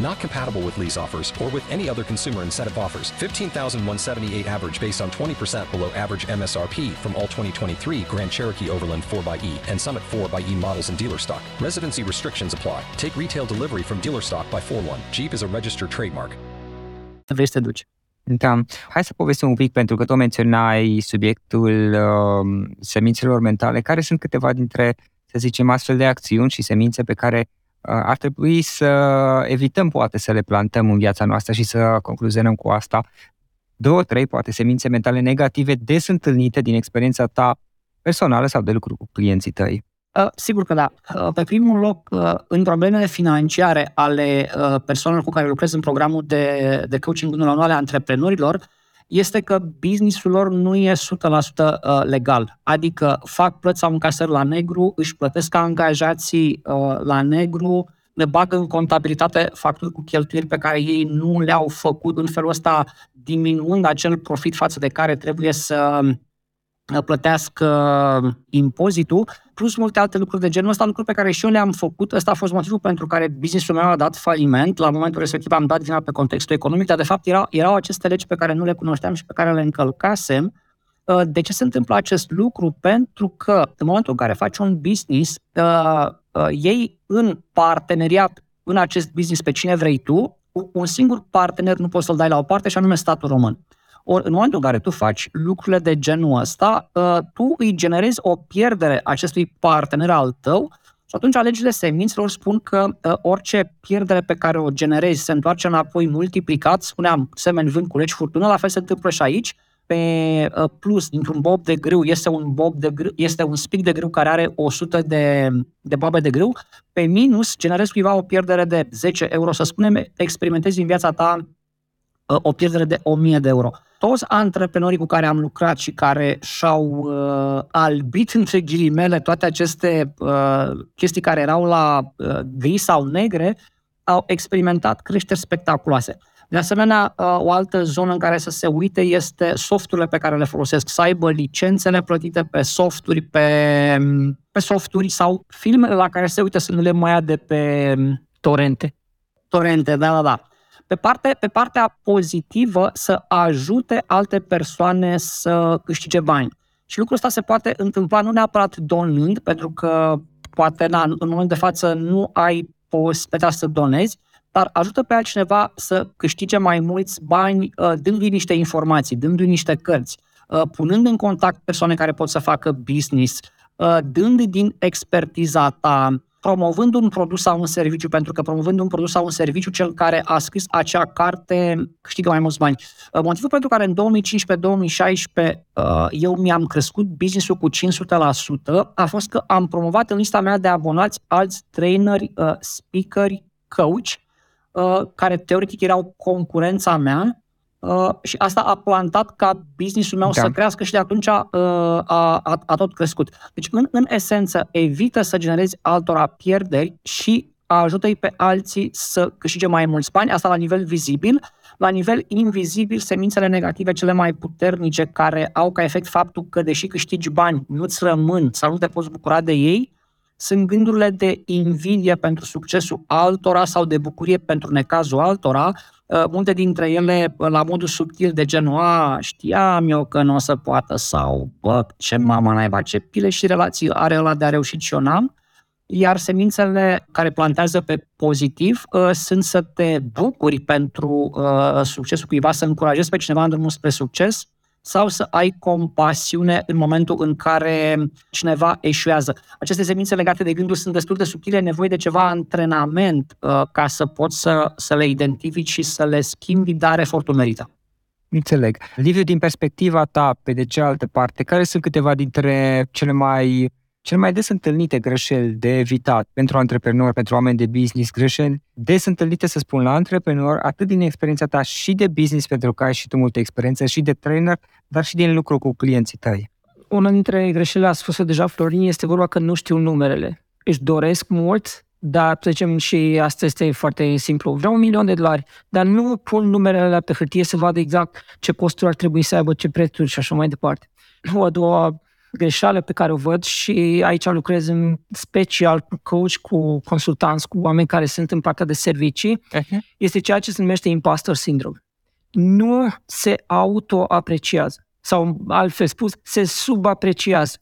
Not compatible with lease offers or with any other consumer incentive offers. 15,178 average based on 20% below average MSRP from all 2023 Grand Cherokee Overland 4xE and Summit 4xE models in dealer stock. Residency restrictions apply. Take retail delivery from dealer stock by 4-1. Jeep is a registered trademark. Vrei să te duci. Da. Hai să povestim un pic, pentru că tu menționai subiectul uh, semințelor mentale, care sunt câteva dintre, să zicem, astfel de acțiuni și semințe pe care ar trebui să evităm poate să le plantăm în viața noastră și să concluzionăm cu asta. Două, trei, poate semințe mentale negative des întâlnite din experiența ta personală sau de lucru cu clienții tăi. Uh, sigur că da. Uh, pe primul loc, uh, în problemele financiare ale uh, persoanelor cu care lucrez în programul de, de coaching anual ale antreprenorilor, este că businessul lor nu e 100% uh, legal. Adică fac plăți sau încasări la negru, își plătesc angajații uh, la negru, le bagă în contabilitate facturi cu cheltuieli pe care ei nu le-au făcut, în felul ăsta diminuând acel profit față de care trebuie să plătească impozitul, plus multe alte lucruri de genul ăsta, lucruri pe care și eu le-am făcut. Ăsta a fost motivul pentru care businessul meu a dat faliment. La momentul respectiv am dat vina pe contextul economic, dar de fapt erau, erau aceste legi pe care nu le cunoșteam și pe care le încălcasem. Uh, de ce se întâmplă acest lucru? Pentru că în momentul în care faci un business, uh, uh, ei în parteneriat în acest business pe cine vrei tu, un singur partener nu poți să-l dai la o parte și anume statul român. Ori în momentul în care tu faci lucrurile de genul ăsta, uh, tu îi generezi o pierdere acestui partener al tău și atunci legile semințelor spun că uh, orice pierdere pe care o generezi se întoarce înapoi multiplicat, spuneam, semeni vând cu legi furtună, la fel se întâmplă și aici, pe uh, plus, dintr-un bob de grâu, este un bob de grâu, este un spic de grâu care are 100 de, de bobe de grâu, pe minus generezi cuiva o pierdere de 10 euro, să spunem, experimentezi în viața ta uh, o pierdere de 1000 de euro. Toți antreprenorii cu care am lucrat și care și-au uh, albit între ghilimele toate aceste uh, chestii care erau la uh, gri sau negre, au experimentat creșteri spectaculoase. De asemenea, uh, o altă zonă în care să se uite este softurile pe care le folosesc, să aibă licențele plătite pe softuri, pe, pe softuri sau filmele la care se uită să nu le mai ia de pe torente. Torente, da, da, da. Pe, parte, pe partea pozitivă să ajute alte persoane să câștige bani. Și lucrul ăsta se poate întâmpla nu neapărat donând, pentru că poate na, în momentul de față nu ai posibilitatea să donezi, dar ajută pe altcineva să câștige mai mulți bani uh, dându-i niște informații, dându-i niște cărți, uh, punând în contact persoane care pot să facă business, uh, dând din expertiza ta, promovând un produs sau un serviciu, pentru că promovând un produs sau un serviciu, cel care a scris acea carte câștigă mai mulți bani. Motivul pentru care în 2015-2016 eu mi-am crescut business-ul cu 500% a fost că am promovat în lista mea de abonați alți traineri, speakeri, coach, Uh, care teoretic erau concurența mea uh, și asta a plantat ca businessul meu da. să crească și de atunci uh, a, a, a tot crescut. Deci, în, în esență, evită să generezi altora pierderi și ajută-i pe alții să câștige mai mulți bani, asta la nivel vizibil. La nivel invizibil, semințele negative cele mai puternice care au ca efect faptul că deși câștigi bani, nu-ți rămân sau nu te poți bucura de ei, sunt gândurile de invidie pentru succesul altora sau de bucurie pentru necazul altora, uh, multe dintre ele uh, la modul subtil de genul, a, știam eu că nu o să poată sau, bă, ce mama naiba, ce pile și relații are ăla de a reușit și eu n-am, iar semințele care plantează pe pozitiv uh, sunt să te bucuri pentru uh, succesul cuiva, să încurajezi pe cineva în drumul spre succes, sau să ai compasiune în momentul în care cineva eșuează. Aceste semințe legate de gânduri sunt destul de subtile, nevoie de ceva antrenament uh, ca să poți să, să le identifici și să le schimbi, dar efortul merită. Înțeleg. Liviu, din perspectiva ta, pe de cealaltă parte, care sunt câteva dintre cele mai cel mai des întâlnite greșeli de evitat pentru antreprenori, pentru oameni de business, greșeli des întâlnite, să spun, la antreprenor, atât din experiența ta și de business, pentru că ai și tu multă experiență, și de trainer, dar și din lucru cu clienții tăi. Una dintre greșelile a spus deja Florin este vorba că nu știu numerele. Își doresc mult, dar, să zicem, și asta este foarte simplu. Vreau un milion de dolari, dar nu pun numerele pe hârtie să vadă exact ce costuri ar trebui să aibă, ce prețuri și așa mai departe. O a doua greșeală pe care o văd și aici lucrez în special cu coach, cu consultanți, cu oameni care sunt în partea de servicii, uh-huh. este ceea ce se numește imposter syndrome. Nu se autoapreciază sau altfel spus, se subapreciază.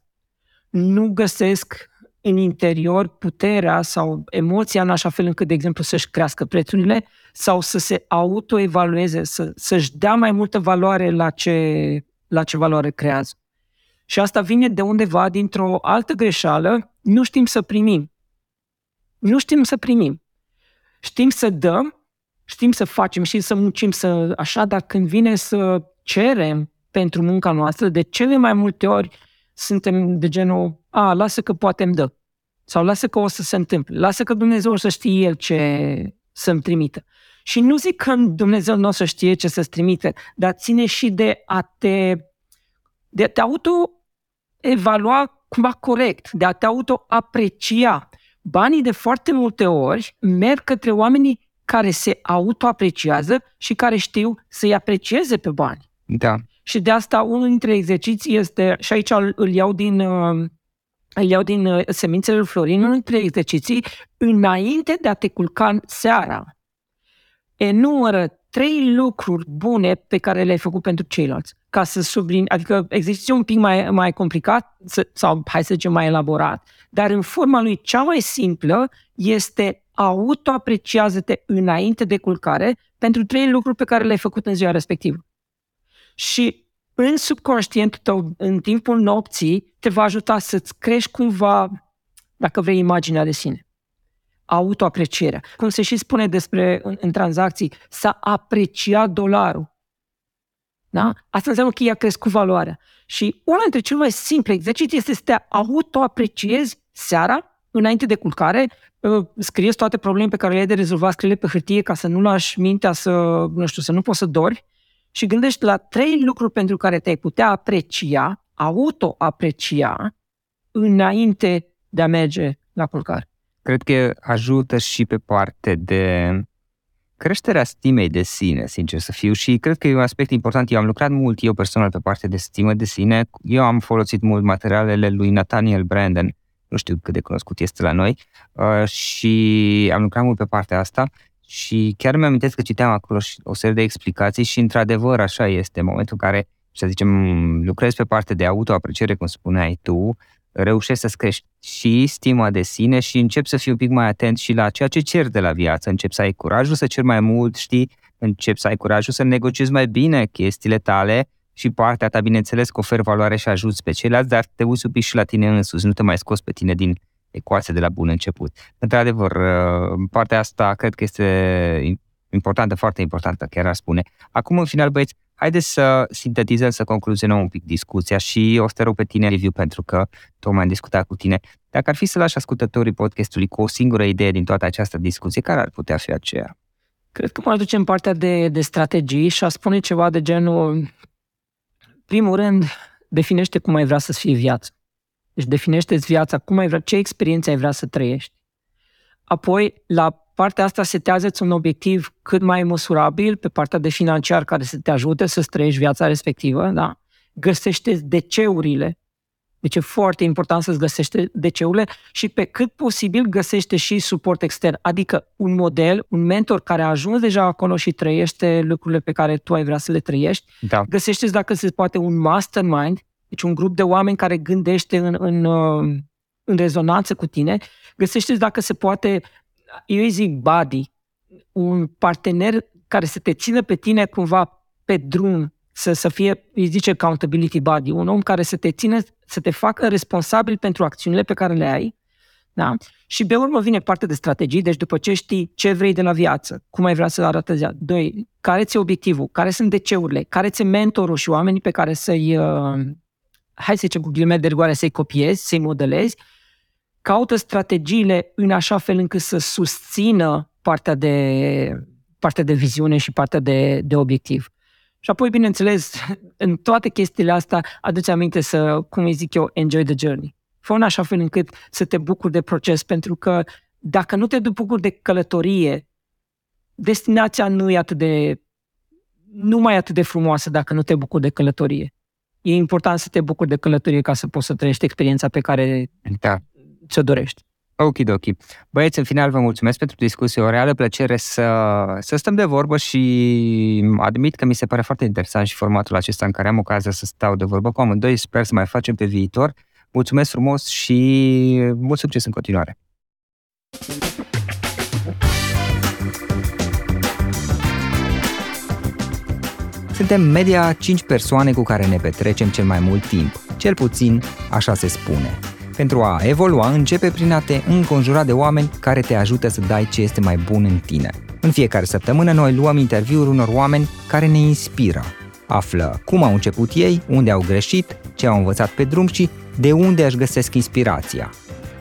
Nu găsesc în interior puterea sau emoția în așa fel încât, de exemplu, să-și crească prețurile sau să se autoevalueze, să, să-și dea mai multă valoare la ce, la ce valoare creează. Și asta vine de undeva dintr-o altă greșeală, nu știm să primim. Nu știm să primim. Știm să dăm, știm să facem și să muncim să așa, dar când vine să cerem pentru munca noastră, de cele mai multe ori suntem de genul, a, lasă că poate îmi dă. Sau lasă că o să se întâmple. Lasă că Dumnezeu o să știe El ce să-mi trimită. Și nu zic că Dumnezeu nu o să știe ce să-ți trimite, dar ține și de a te, de a te auto evalua cumva corect, de a te autoaprecia. Banii de foarte multe ori merg către oamenii care se autoapreciază și care știu să-i aprecieze pe bani. Da. Și de asta unul dintre exerciții este, și aici îl iau din, uh, îl iau din uh, semințele lui Florin, unul dintre exerciții, înainte de a te culca seara, enumără trei lucruri bune pe care le-ai făcut pentru ceilalți. Ca să sublin, adică exercițiul un pic mai, mai complicat sau hai să zicem mai elaborat, dar în forma lui cea mai simplă este autoapreciază-te înainte de culcare pentru trei lucruri pe care le-ai făcut în ziua respectivă. Și în subconștientul tău, în timpul nopții, te va ajuta să-ți crești cumva, dacă vrei, imaginea de sine. Autoaprecierea. Cum se și spune despre în, în tranzacții, s-a apreciat dolarul. Da? Asta înseamnă că i-a crescut valoarea. Și una dintre cele mai simple exerciții este să te autoapreciezi seara, înainte de culcare, uh, scrieți toate problemele pe care le ai de rezolvat, scrie pe hârtie ca să nu lași mintea să, nu știu, să nu poți să dori și gândești la trei lucruri pentru care te-ai putea aprecia, auto-aprecia, înainte de a merge la culcare. Cred că ajută și pe parte de creșterea stimei de sine, sincer să fiu, și cred că e un aspect important. Eu am lucrat mult, eu personal, pe partea de stimă de sine. Eu am folosit mult materialele lui Nathaniel Brandon, nu știu cât de cunoscut este la noi, uh, și am lucrat mult pe partea asta și chiar mi-am amintesc că citeam acolo o serie de explicații și într-adevăr așa este, în momentul în care, să zicem, lucrezi pe partea de autoapreciere, cum spuneai tu, reușești să-ți crești și stima de sine și încep să fii un pic mai atent și la ceea ce cer de la viață, încep să ai curajul să cer mai mult, știi, încep să ai curajul să negociezi mai bine chestiile tale și partea ta, bineînțeles, că oferi valoare și ajuți pe ceilalți, dar te uiți un pic și la tine însuți, nu te mai scoți pe tine din ecuație de la bun început. Într-adevăr, uh, partea asta cred că este importantă, foarte importantă, chiar ar spune. Acum, în final, băieți, haideți să sintetizăm, să concluzionăm un pic discuția și o să te rog pe tine, review, pentru că tocmai am discutat cu tine. Dacă ar fi să lași ascultătorii podcastului cu o singură idee din toată această discuție, care ar putea fi aceea? Cred că mă aduce în partea de, de strategii și aș spune ceva de genul, primul rând, definește cum ai vrea să fie viața. Deci definește-ți viața, cum ai vrea, ce experiențe ai vrea să trăiești. Apoi, la partea asta setează-ți un obiectiv cât mai măsurabil pe partea de financiar care să te ajute să trăiești viața respectivă, da? Găsește DC-urile, deci e foarte important să-ți găsești DC-urile și pe cât posibil găsește și suport extern, adică un model, un mentor care a ajuns deja acolo și trăiește lucrurile pe care tu ai vrea să le trăiești. Da. Găsește ți dacă se poate un mastermind, deci un grup de oameni care gândește în, în, uh, în rezonanță cu tine. Găsește dacă se poate, eu îi zic body, un partener care să te țină pe tine cumva pe drum, să, să fie, îi zice accountability body, un om care să te țină, să te facă responsabil pentru acțiunile pe care le ai. Da? Și pe urmă vine partea de strategii, deci după ce știi ce vrei de la viață, cum ai vrea să arată ziua. Doi, care ți-e obiectivul, care sunt DC-urile, care ți-e mentorul și oamenii pe care să-i, uh, hai să zicem cu ghilimele de rigoare, să-i copiezi, să-i modelezi, caută strategiile în așa fel încât să susțină partea de, partea de viziune și partea de, de obiectiv. Și apoi, bineînțeles, [laughs] în toate chestiile astea, aduce aminte să, cum îi zic eu, enjoy the journey. Fă în așa fel încât să te bucuri de proces, pentru că dacă nu te bucuri de călătorie, destinația nu e atât de nu mai atât de frumoasă dacă nu te bucuri de călătorie e important să te bucuri de călătorie ca să poți să trăiești experiența pe care da. Ți-o dorești. Ok, ok. Băieți, în final vă mulțumesc pentru discuție. O reală plăcere să, să stăm de vorbă și admit că mi se pare foarte interesant și formatul acesta în care am ocazia să stau de vorbă cu amândoi. Sper să mai facem pe viitor. Mulțumesc frumos și mult succes în continuare. Suntem media 5 persoane cu care ne petrecem cel mai mult timp, cel puțin așa se spune. Pentru a evolua, începe prin a te înconjura de oameni care te ajută să dai ce este mai bun în tine. În fiecare săptămână noi luăm interviuri unor oameni care ne inspiră. Află cum au început ei, unde au greșit, ce au învățat pe drum și de unde își găsesc inspirația.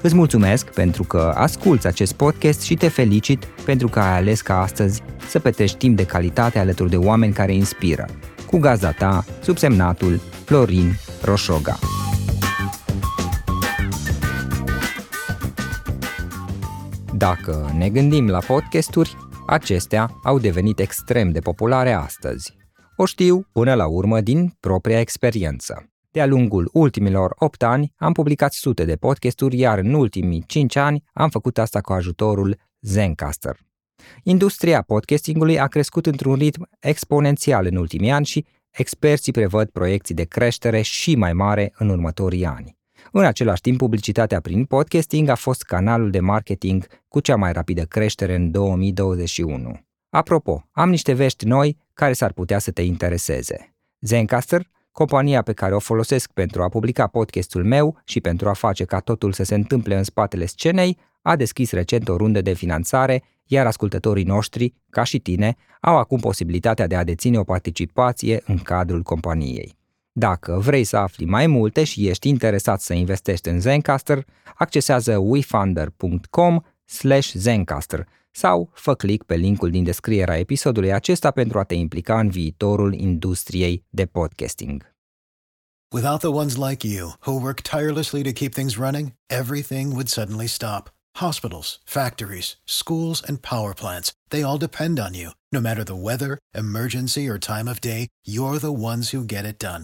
Îți mulțumesc pentru că asculți acest podcast și te felicit pentru că ai ales ca astăzi să petești timp de calitate alături de oameni care inspiră. Cu gazda ta, subsemnatul Florin Roșoga. Dacă ne gândim la podcasturi, acestea au devenit extrem de populare astăzi. O știu până la urmă din propria experiență. De-a lungul ultimilor 8 ani am publicat sute de podcasturi, iar în ultimii 5 ani am făcut asta cu ajutorul Zencaster. Industria podcastingului a crescut într-un ritm exponențial în ultimii ani și experții prevăd proiecții de creștere și mai mare în următorii ani. În același timp, publicitatea prin podcasting a fost canalul de marketing cu cea mai rapidă creștere în 2021. Apropo, am niște vești noi care s-ar putea să te intereseze. Zencaster, compania pe care o folosesc pentru a publica podcastul meu și pentru a face ca totul să se întâmple în spatele scenei, a deschis recent o rundă de finanțare, iar ascultătorii noștri, ca și tine, au acum posibilitatea de a deține o participație în cadrul companiei. Dacă vrei să afli mai multe și ești interesat să investești în Zencaster, accesează wefunder.com Zencaster sau fă click pe linkul din descrierea episodului acesta pentru a te implica în viitorul industriei de podcasting. Without the ones like you, who work tirelessly to keep things running, everything would suddenly stop. Hospitals, factories, schools, and power plants, they all depend on you. No matter the weather, emergency, or time of day, you're the ones who get it done.